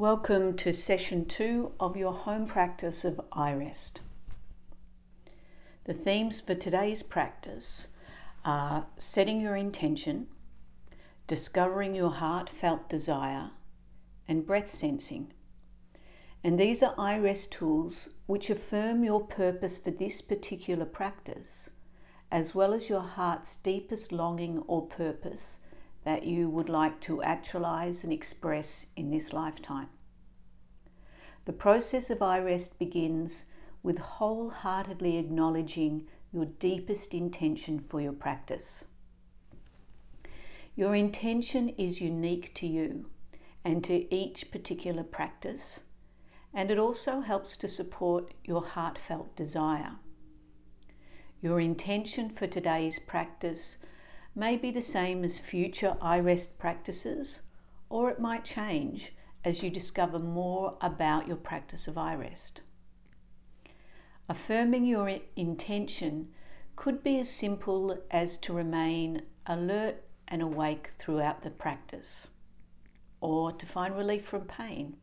Welcome to session two of your home practice of iRest. The themes for today's practice are setting your intention, discovering your heartfelt desire, and breath sensing. And these are iRest tools which affirm your purpose for this particular practice, as well as your heart's deepest longing or purpose that you would like to actualize and express in this lifetime. The process of iRest begins with wholeheartedly acknowledging your deepest intention for your practice. Your intention is unique to you and to each particular practice, and it also helps to support your heartfelt desire. Your intention for today's practice may be the same as future iRest practices, or it might change as you discover more about your practice of iRest. Affirming your intention could be as simple as to remain alert and awake throughout the practice, or to find relief from pain,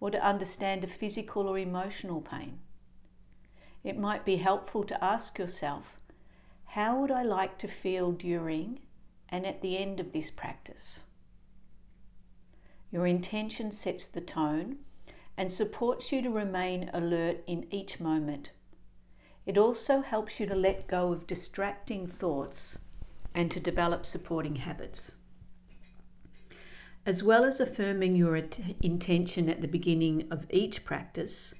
or to understand a physical or emotional pain. It might be helpful to ask yourself how would I like to feel during and at the end of this practice? Your intention sets the tone and supports you to remain alert in each moment. It also helps you to let go of distracting thoughts and to develop supporting habits. As well as affirming your intention at the beginning of each practice,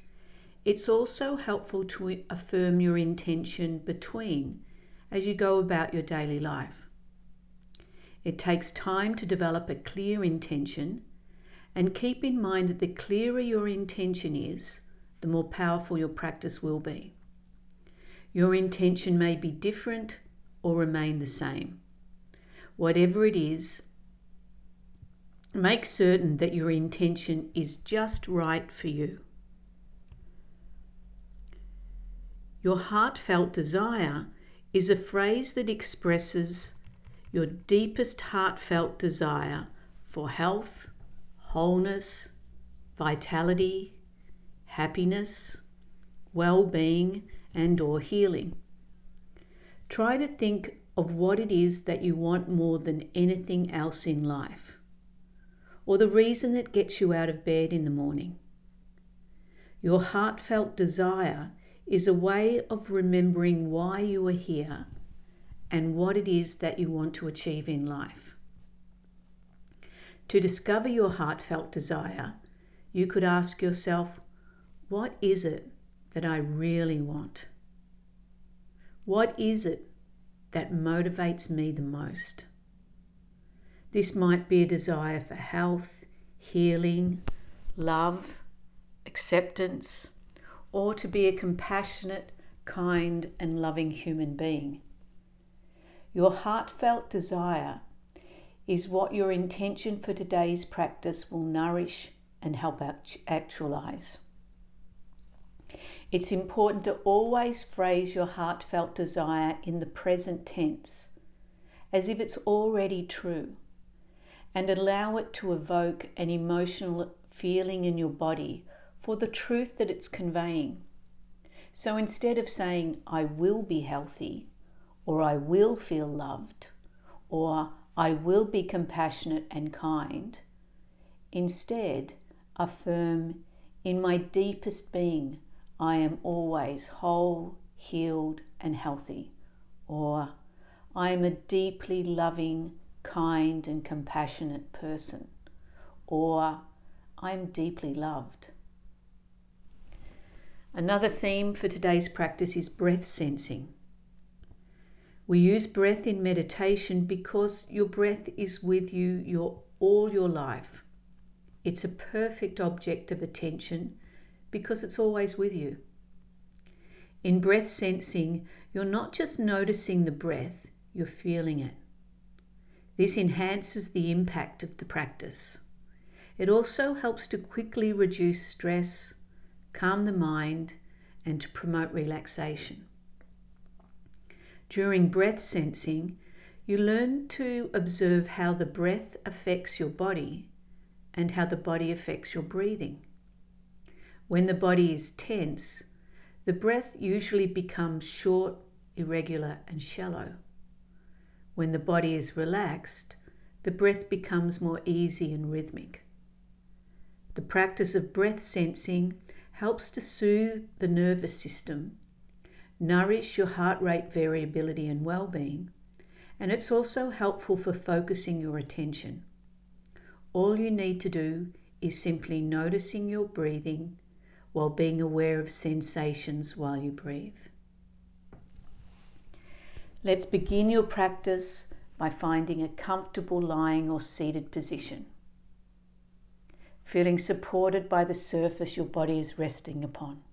it's also helpful to affirm your intention between as you go about your daily life. It takes time to develop a clear intention, and keep in mind that the clearer your intention is, the more powerful your practice will be. Your intention may be different or remain the same. Whatever it is, make certain that your intention is just right for you. Your heartfelt desire is a phrase that expresses your deepest heartfelt desire for health, wholeness, vitality, happiness, well-being and or healing. Try to think of what it is that you want more than anything else in life, or the reason that gets you out of bed in the morning. Your heartfelt desire is a way of remembering why you are here and what it is that you want to achieve in life. To discover your heartfelt desire, you could ask yourself, what is it that I really want? What is it that motivates me the most? This might be a desire for health, healing, love, acceptance, or to be a compassionate, kind, and loving human being. Your heartfelt desire is what your intention for today's practice will nourish and help actualize. It's important to always phrase your heartfelt desire in the present tense, as if it's already true, and allow it to evoke an emotional feeling in your body for the truth that it's conveying. So instead of saying, I will be healthy, or I will feel loved, or I will be compassionate and kind, instead affirm, in my deepest being, I am always whole, healed, and healthy, or I am a deeply loving, kind, and compassionate person, or I am deeply loved. Another theme for today's practice is breath sensing. We use breath in meditation because your breath is with you your, all your life. It's a perfect object of attention because it's always with you. In breath sensing, you're not just noticing the breath, you're feeling it. This enhances the impact of the practice. It also helps to quickly reduce stress, calm the mind, and to promote relaxation. During breath sensing, you learn to observe how the breath affects your body and how the body affects your breathing. When the body is tense, the breath usually becomes short, irregular, and shallow. When the body is relaxed, the breath becomes more easy and rhythmic. The practice of breath sensing helps to soothe the nervous system, nourish your heart rate variability and well being, and it's also helpful for focusing your attention. All you need to do is simply noticing your breathing while being aware of sensations while you breathe. Let's begin your practice by finding a comfortable lying or seated position. Feeling supported by the surface your body is resting upon.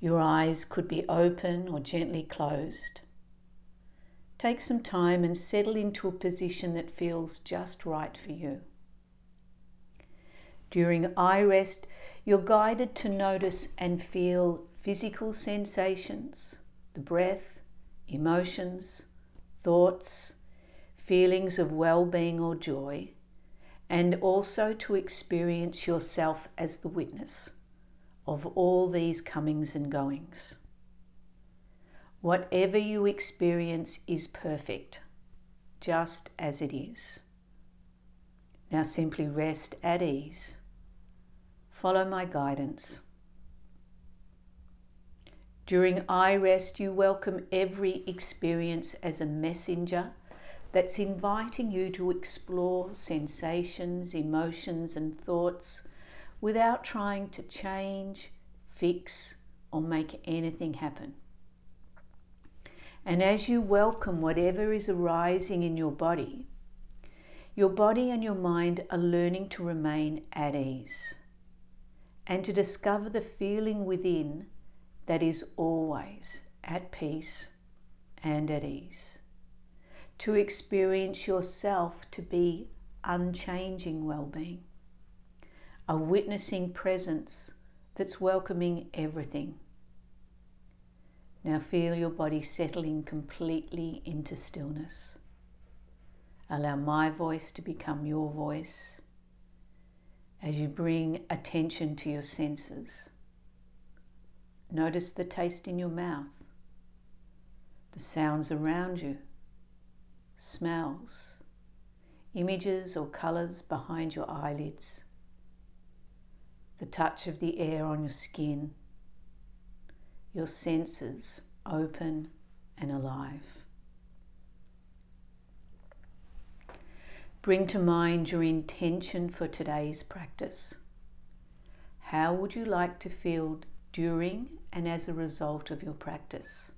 Your eyes could be open or gently closed. Take some time and settle into a position that feels just right for you. During iRest, you're guided to notice and feel physical sensations, the breath, emotions, thoughts, feelings of well being or joy, and also to experience yourself as the witness of all these comings and goings. Whatever you experience is perfect, just as it is. Now simply rest at ease. Follow my guidance. During iRest, you welcome every experience as a messenger that's inviting you to explore sensations, emotions, and thoughts without trying to change, fix, or make anything happen. And as you welcome whatever is arising in your body, your body and your mind are learning to remain at ease and to discover the feeling within that is always at peace and at ease. To experience yourself to be unchanging well being, a witnessing presence that's welcoming everything. Now feel your body settling completely into stillness. Allow my voice to become your voice as you bring attention to your senses. Notice the taste in your mouth, the sounds around you, smells, images or colours behind your eyelids, the touch of the air on your skin, your senses open and alive. Bring to mind your intention for today's practice. How would you like to feel during and as a result of your practice.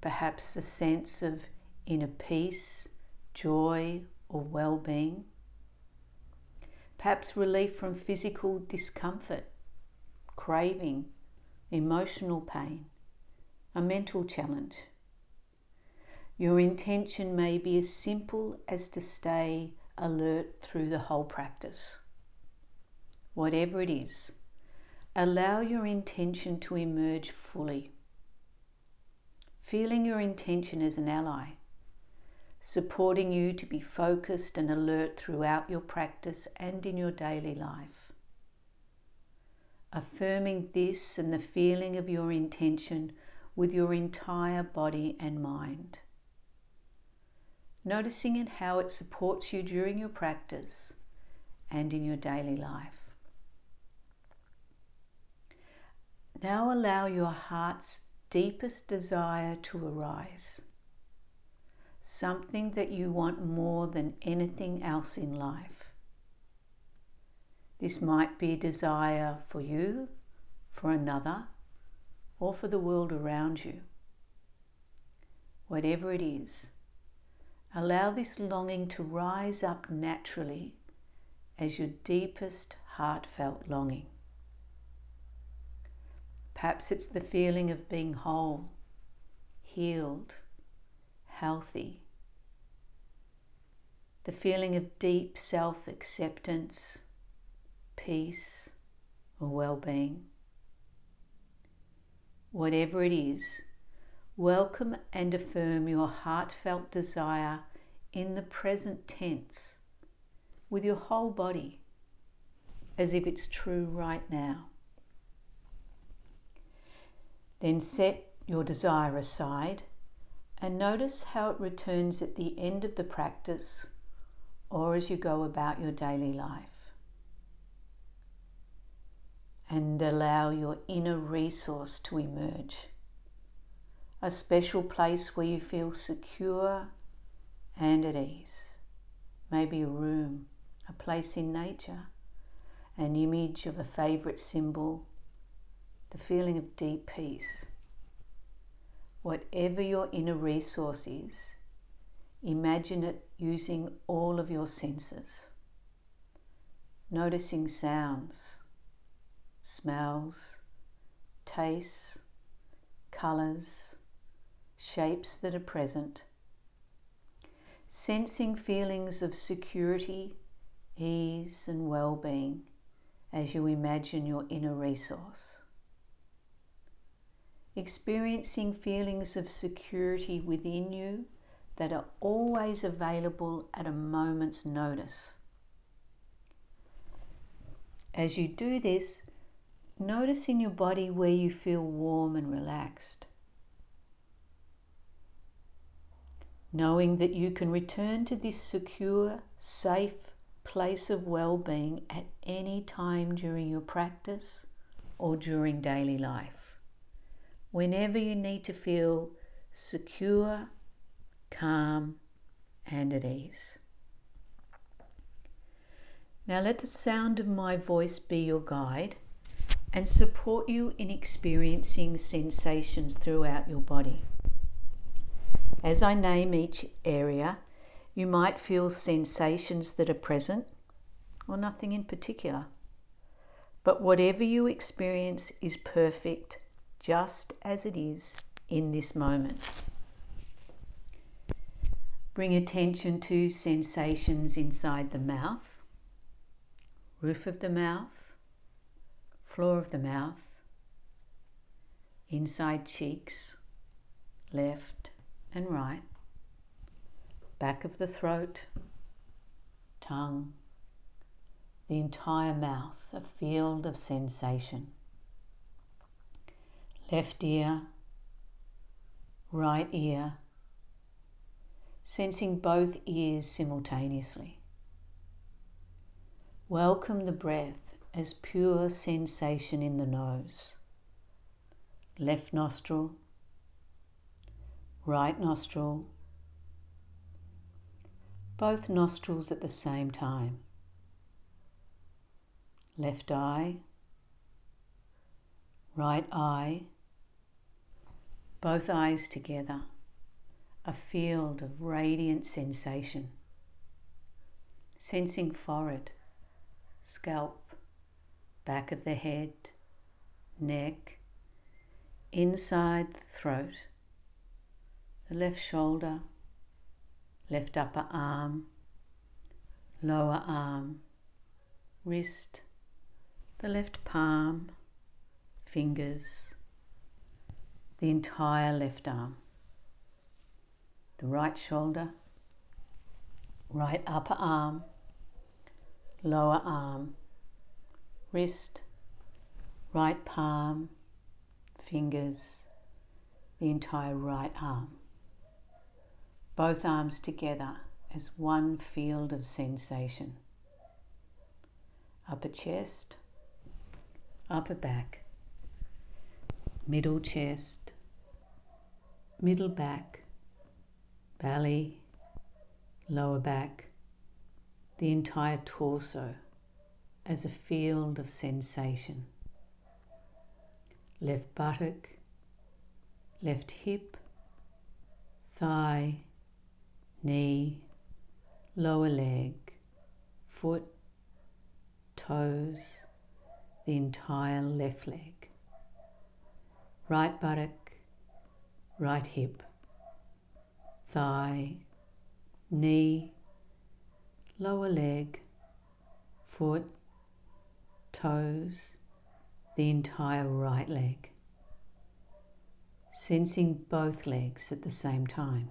Perhaps a sense of inner peace, joy, or well being. Perhaps relief from physical discomfort, craving, emotional pain, a mental challenge. Your intention may be as simple as to stay alert through the whole practice. Whatever it is, Allow your intention to emerge fully. Feeling your intention as an ally, supporting you to be focused and alert throughout your practice and in your daily life. Affirming this and the feeling of your intention with your entire body and mind. Noticing in how it supports you during your practice and in your daily life. Now allow your heart's deepest desire to arise. Something that you want more than anything else in life. This might be a desire for you, for another, or for the world around you. Whatever it is, allow this longing to rise up naturally as your deepest heartfelt longing. Perhaps it's the feeling of being whole, healed, healthy. The feeling of deep self acceptance, peace, or well being. Whatever it is, welcome and affirm your heartfelt desire in the present tense with your whole body as if it's true right now. Then set your desire aside and notice how it returns at the end of the practice or as you go about your daily life. And allow your inner resource to emerge. A special place where you feel secure and at ease. Maybe a room, a place in nature, an image of a favourite symbol, the feeling of deep peace. Whatever your inner resource is, imagine it using all of your senses, noticing sounds, smells, tastes, colours, shapes that are present, sensing feelings of security, ease, and well being as you imagine your inner resource. Experiencing feelings of security within you that are always available at a moment's notice. As you do this, notice in your body where you feel warm and relaxed. Knowing that you can return to this secure, safe, place of well being at any time during your practice or during daily life. Whenever you need to feel secure, calm, and at ease. Now let the sound of my voice be your guide and support you in experiencing sensations throughout your body. As I name each area, you might feel sensations that are present or nothing in particular. But whatever you experience is perfect just as it is in this moment. Bring attention to sensations inside the mouth, roof of the mouth, floor of the mouth, inside cheeks, left and right back of the throat, tongue, the entire mouth, a field of sensation. Left ear, right ear, sensing both ears simultaneously. Welcome the breath as pure sensation in the nose. Left nostril, right nostril, both nostrils at the same time. Left eye, right eye, both eyes together, a field of radiant sensation. Sensing forehead, scalp, back of the head, neck, inside the throat, the left shoulder, left upper arm, lower arm, wrist, the left palm, fingers, the entire left arm, the right shoulder, right upper arm, lower arm, wrist, right palm, fingers, the entire right arm both arms together as one field of sensation. Upper chest, upper back, middle chest, middle back, belly, lower back, the entire torso as a field of sensation. Left buttock, left hip, thigh, knee, lower leg, foot, toes, the entire left leg, right buttock, right hip, thigh, knee, lower leg, foot, toes, the entire right leg. Sensing both legs at the same time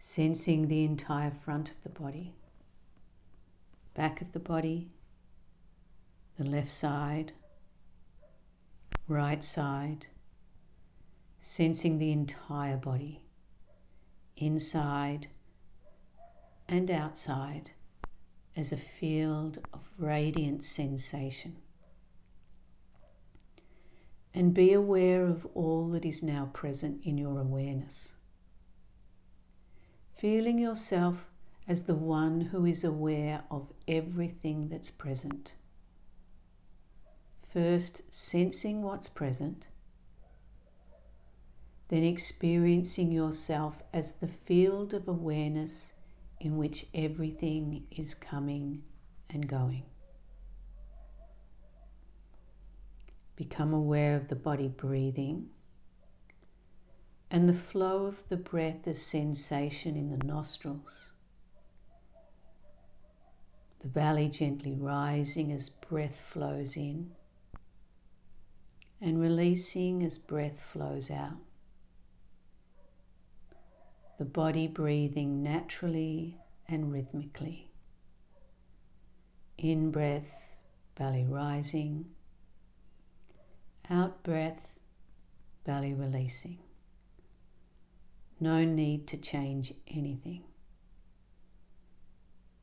sensing the entire front of the body, back of the body, the left side, right side, sensing the entire body, inside and outside, as a field of radiant sensation. And be aware of all that is now present in your awareness. Feeling yourself as the one who is aware of everything that's present. First, sensing what's present, then experiencing yourself as the field of awareness in which everything is coming and going. Become aware of the body breathing and the flow of the breath as sensation in the nostrils. The belly gently rising as breath flows in and releasing as breath flows out. The body breathing naturally and rhythmically. In breath, belly rising. Out breath, belly releasing. No need to change anything.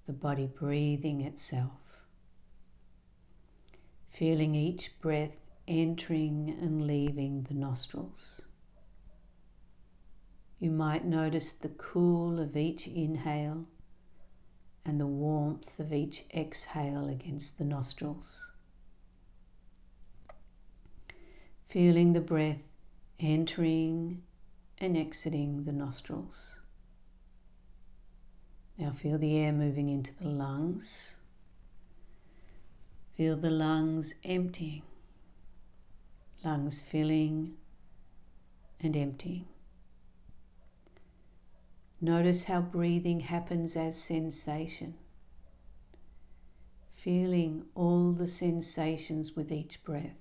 The body breathing itself. Feeling each breath entering and leaving the nostrils. You might notice the cool of each inhale and the warmth of each exhale against the nostrils. Feeling the breath entering and exiting the nostrils. Now feel the air moving into the lungs. Feel the lungs emptying, lungs filling and emptying. Notice how breathing happens as sensation, feeling all the sensations with each breath.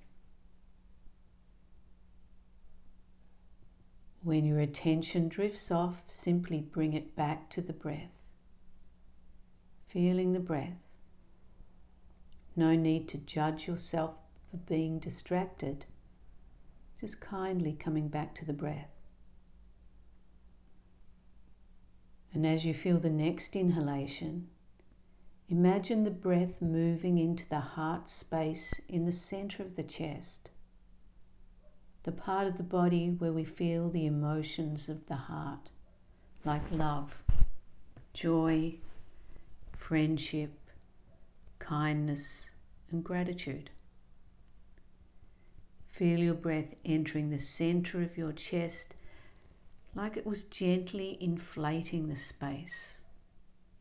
When your attention drifts off, simply bring it back to the breath. Feeling the breath. No need to judge yourself for being distracted, just kindly coming back to the breath. And as you feel the next inhalation, imagine the breath moving into the heart space in the center of the chest the part of the body where we feel the emotions of the heart, like love, joy, friendship, kindness, and gratitude. Feel your breath entering the center of your chest like it was gently inflating the space,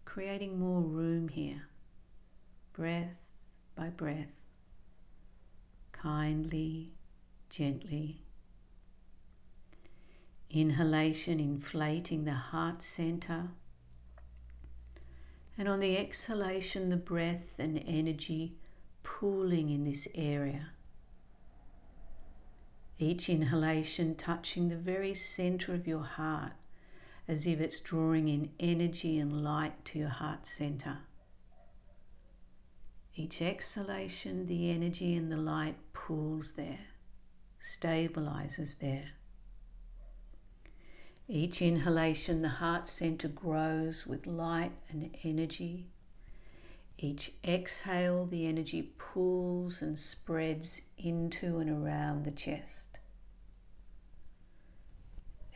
creating more room here, breath by breath, kindly gently. Inhalation, inflating the heart center. And on the exhalation, the breath and energy pooling in this area. Each inhalation touching the very center of your heart as if it's drawing in energy and light to your heart center. Each exhalation, the energy and the light pools there stabilizes there. Each inhalation, the heart center grows with light and energy. Each exhale, the energy pulls and spreads into and around the chest.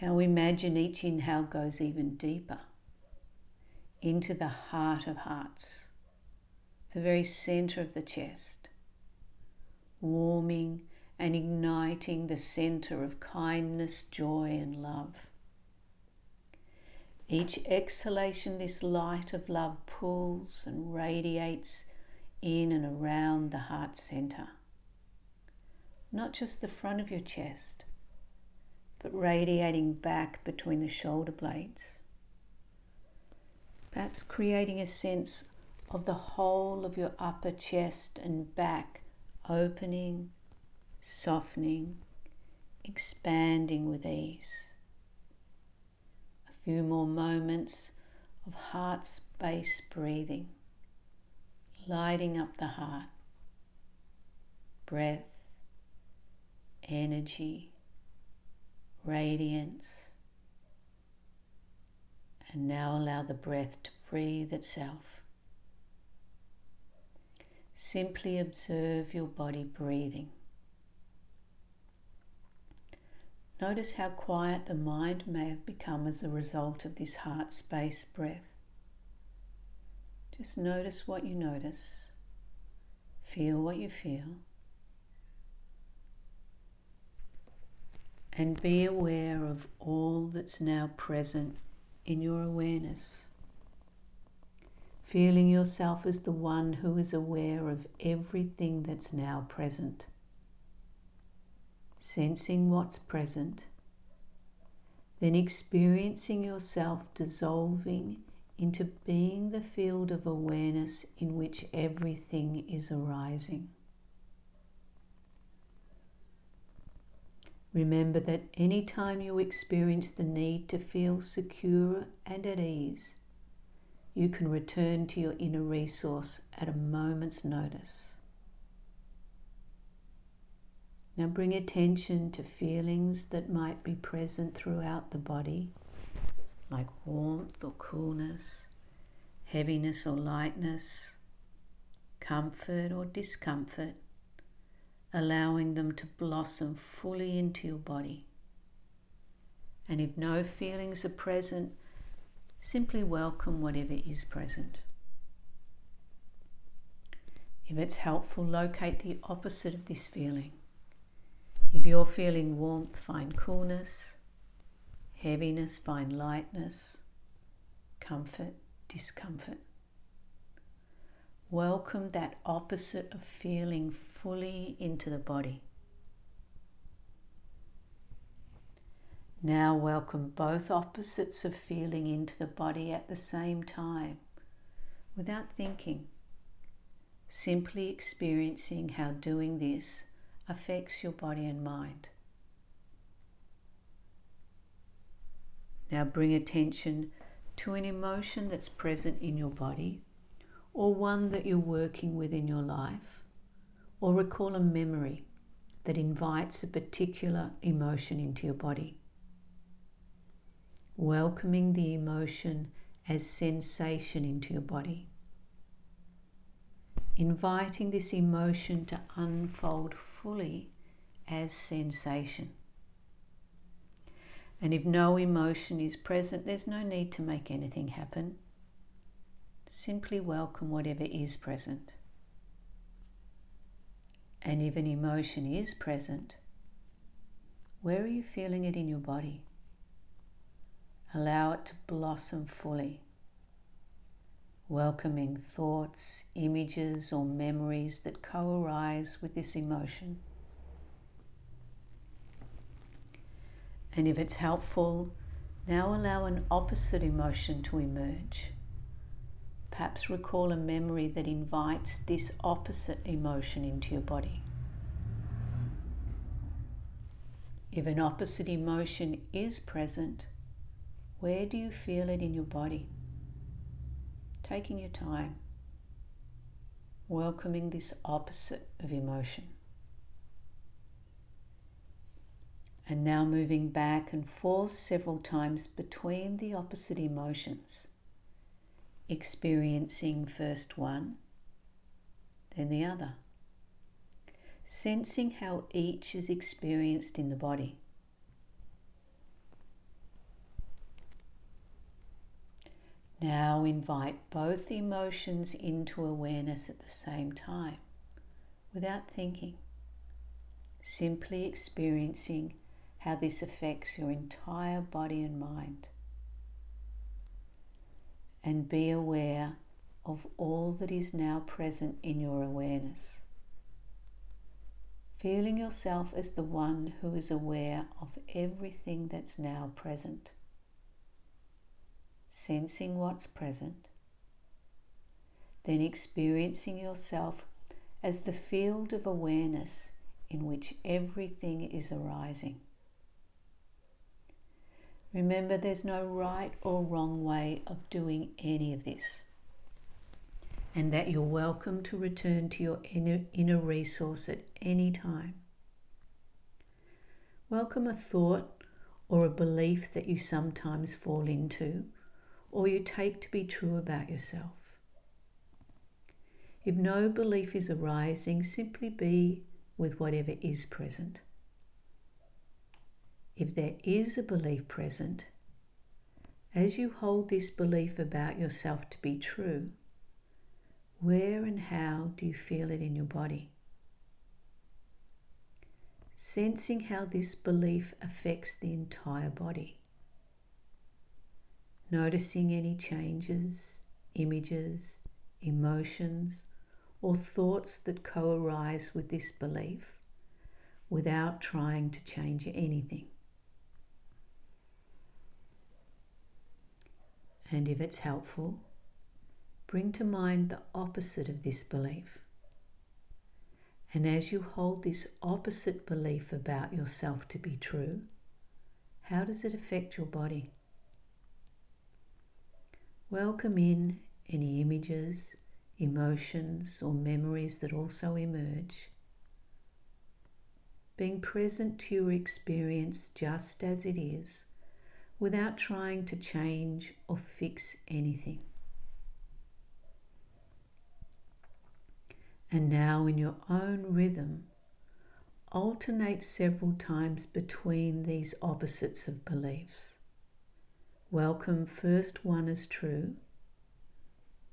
Now imagine each inhale goes even deeper into the heart of hearts, the very center of the chest, warming and igniting the center of kindness, joy, and love. Each exhalation, this light of love pulls and radiates in and around the heart center. Not just the front of your chest, but radiating back between the shoulder blades. Perhaps creating a sense of the whole of your upper chest and back opening softening, expanding with ease. Few more moments of heart space breathing, lighting up the heart, breath, energy, radiance. And now allow the breath to breathe itself. Simply observe your body breathing. Notice how quiet the mind may have become as a result of this heart space breath. Just notice what you notice, feel what you feel, and be aware of all that's now present in your awareness. Feeling yourself as the one who is aware of everything that's now present sensing what's present, then experiencing yourself dissolving into being the field of awareness in which everything is arising. Remember that any time you experience the need to feel secure and at ease, you can return to your inner resource at a moment's notice. Now bring attention to feelings that might be present throughout the body, like warmth or coolness, heaviness or lightness, comfort or discomfort, allowing them to blossom fully into your body. And if no feelings are present, simply welcome whatever is present. If it's helpful, locate the opposite of this feeling. If you're feeling warmth, find coolness. Heaviness, find lightness. Comfort, discomfort. Welcome that opposite of feeling fully into the body. Now welcome both opposites of feeling into the body at the same time without thinking, simply experiencing how doing this affects your body and mind. Now bring attention to an emotion that's present in your body or one that you're working with in your life, or recall a memory that invites a particular emotion into your body. Welcoming the emotion as sensation into your body. Inviting this emotion to unfold fully as sensation. And if no emotion is present, there's no need to make anything happen. Simply welcome whatever is present. And if an emotion is present, where are you feeling it in your body? Allow it to blossom fully, welcoming thoughts, images, or memories that co arise with this emotion. And if it's helpful, now allow an opposite emotion to emerge. Perhaps recall a memory that invites this opposite emotion into your body. If an opposite emotion is present, where do you feel it in your body? Taking your time, welcoming this opposite of emotion. And now moving back and forth several times between the opposite emotions, experiencing first one, then the other, sensing how each is experienced in the body. Now invite both emotions into awareness at the same time without thinking, simply experiencing how this affects your entire body and mind. And be aware of all that is now present in your awareness. Feeling yourself as the one who is aware of everything that's now present. Sensing what's present. Then experiencing yourself as the field of awareness in which everything is arising. Remember, there's no right or wrong way of doing any of this. and that you're welcome to return to your inner, inner resource at any time. Welcome a thought or a belief that you sometimes fall into or you take to be true about yourself. If no belief is arising, simply be with whatever is present. If there is a belief present, as you hold this belief about yourself to be true, where and how do you feel it in your body? Sensing how this belief affects the entire body. Noticing any changes, images, emotions, or thoughts that co arise with this belief without trying to change anything. And if it's helpful, bring to mind the opposite of this belief. And as you hold this opposite belief about yourself to be true, how does it affect your body? Welcome in any images, emotions, or memories that also emerge. Being present to your experience just as it is without trying to change or fix anything. And now, in your own rhythm, alternate several times between these opposites of beliefs. Welcome first one as true,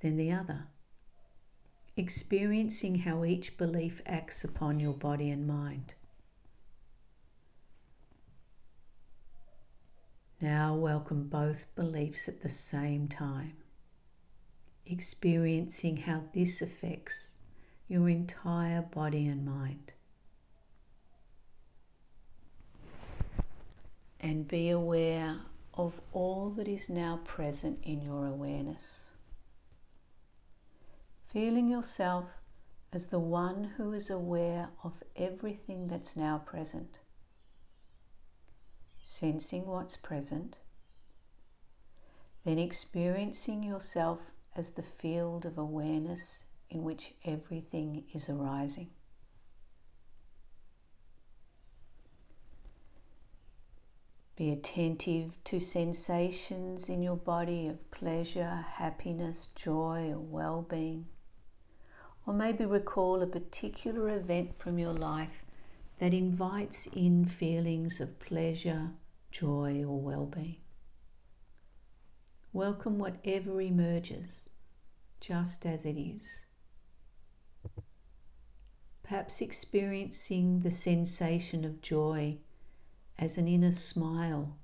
then the other, experiencing how each belief acts upon your body and mind. Now welcome both beliefs at the same time, experiencing how this affects your entire body and mind. And be aware of all that is now present in your awareness. Feeling yourself as the one who is aware of everything that's now present sensing what's present, then experiencing yourself as the field of awareness in which everything is arising. Be attentive to sensations in your body of pleasure, happiness, joy, or well being. Or maybe recall a particular event from your life that invites in feelings of pleasure, joy, or well being. Welcome whatever emerges, just as it is. Perhaps experiencing the sensation of joy as an inner smile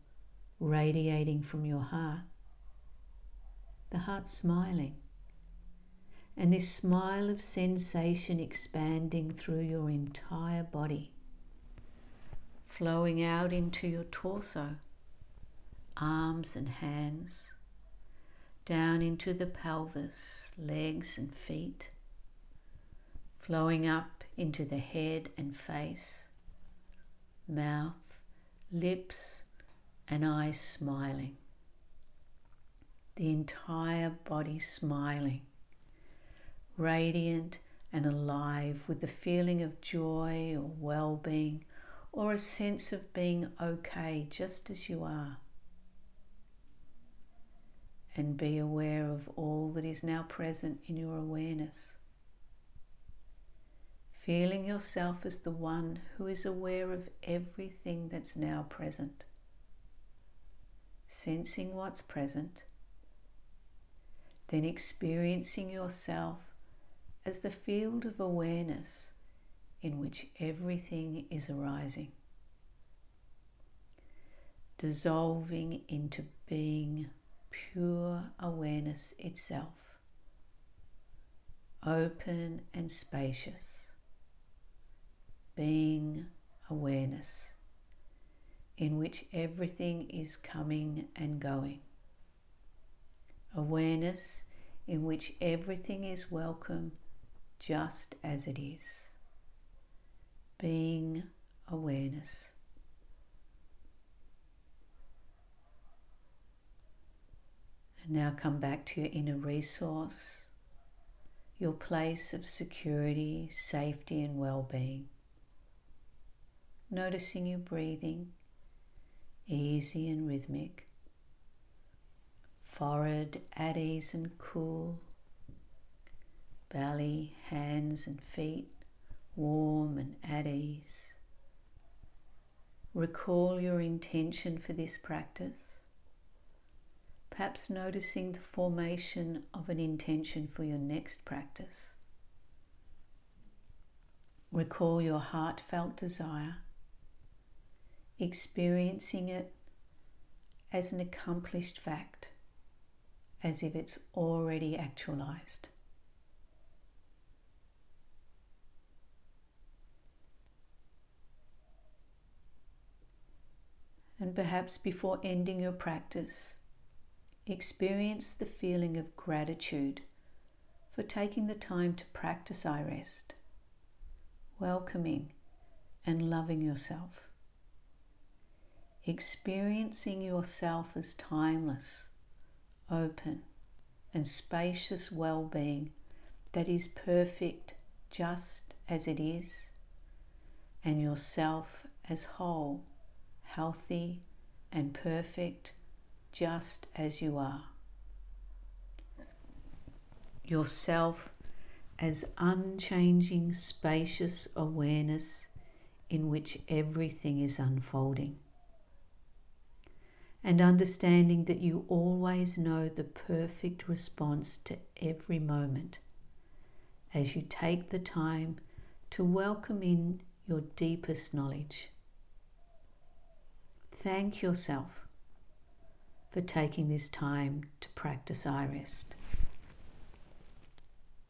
radiating from your heart. The heart smiling. And this smile of sensation expanding through your entire body. Flowing out into your torso, arms and hands, down into the pelvis, legs and feet, flowing up into the head and face, mouth, lips, and eyes smiling. The entire body smiling, radiant and alive with the feeling of joy or well being or a sense of being okay just as you are. And be aware of all that is now present in your awareness. Feeling yourself as the one who is aware of everything that's now present. Sensing what's present. Then experiencing yourself as the field of awareness in which everything is arising, dissolving into being pure awareness itself, open and spacious, being awareness in which everything is coming and going, awareness in which everything is welcome just as it is being awareness. And now come back to your inner resource, your place of security, safety, and well being. Noticing your breathing, easy and rhythmic. Forehead at ease and cool. Belly, hands, and feet warm and at ease. Recall your intention for this practice perhaps noticing the formation of an intention for your next practice. Recall your heartfelt desire, experiencing it as an accomplished fact, as if it's already actualized. And perhaps before ending your practice, experience the feeling of gratitude for taking the time to practice iRest, welcoming and loving yourself, experiencing yourself as timeless, open, and spacious well being that is perfect just as it is, and yourself as whole, healthy, and perfect just as you are. Yourself as unchanging, spacious awareness in which everything is unfolding. And understanding that you always know the perfect response to every moment as you take the time to welcome in your deepest knowledge. Thank yourself for taking this time to practice iRest.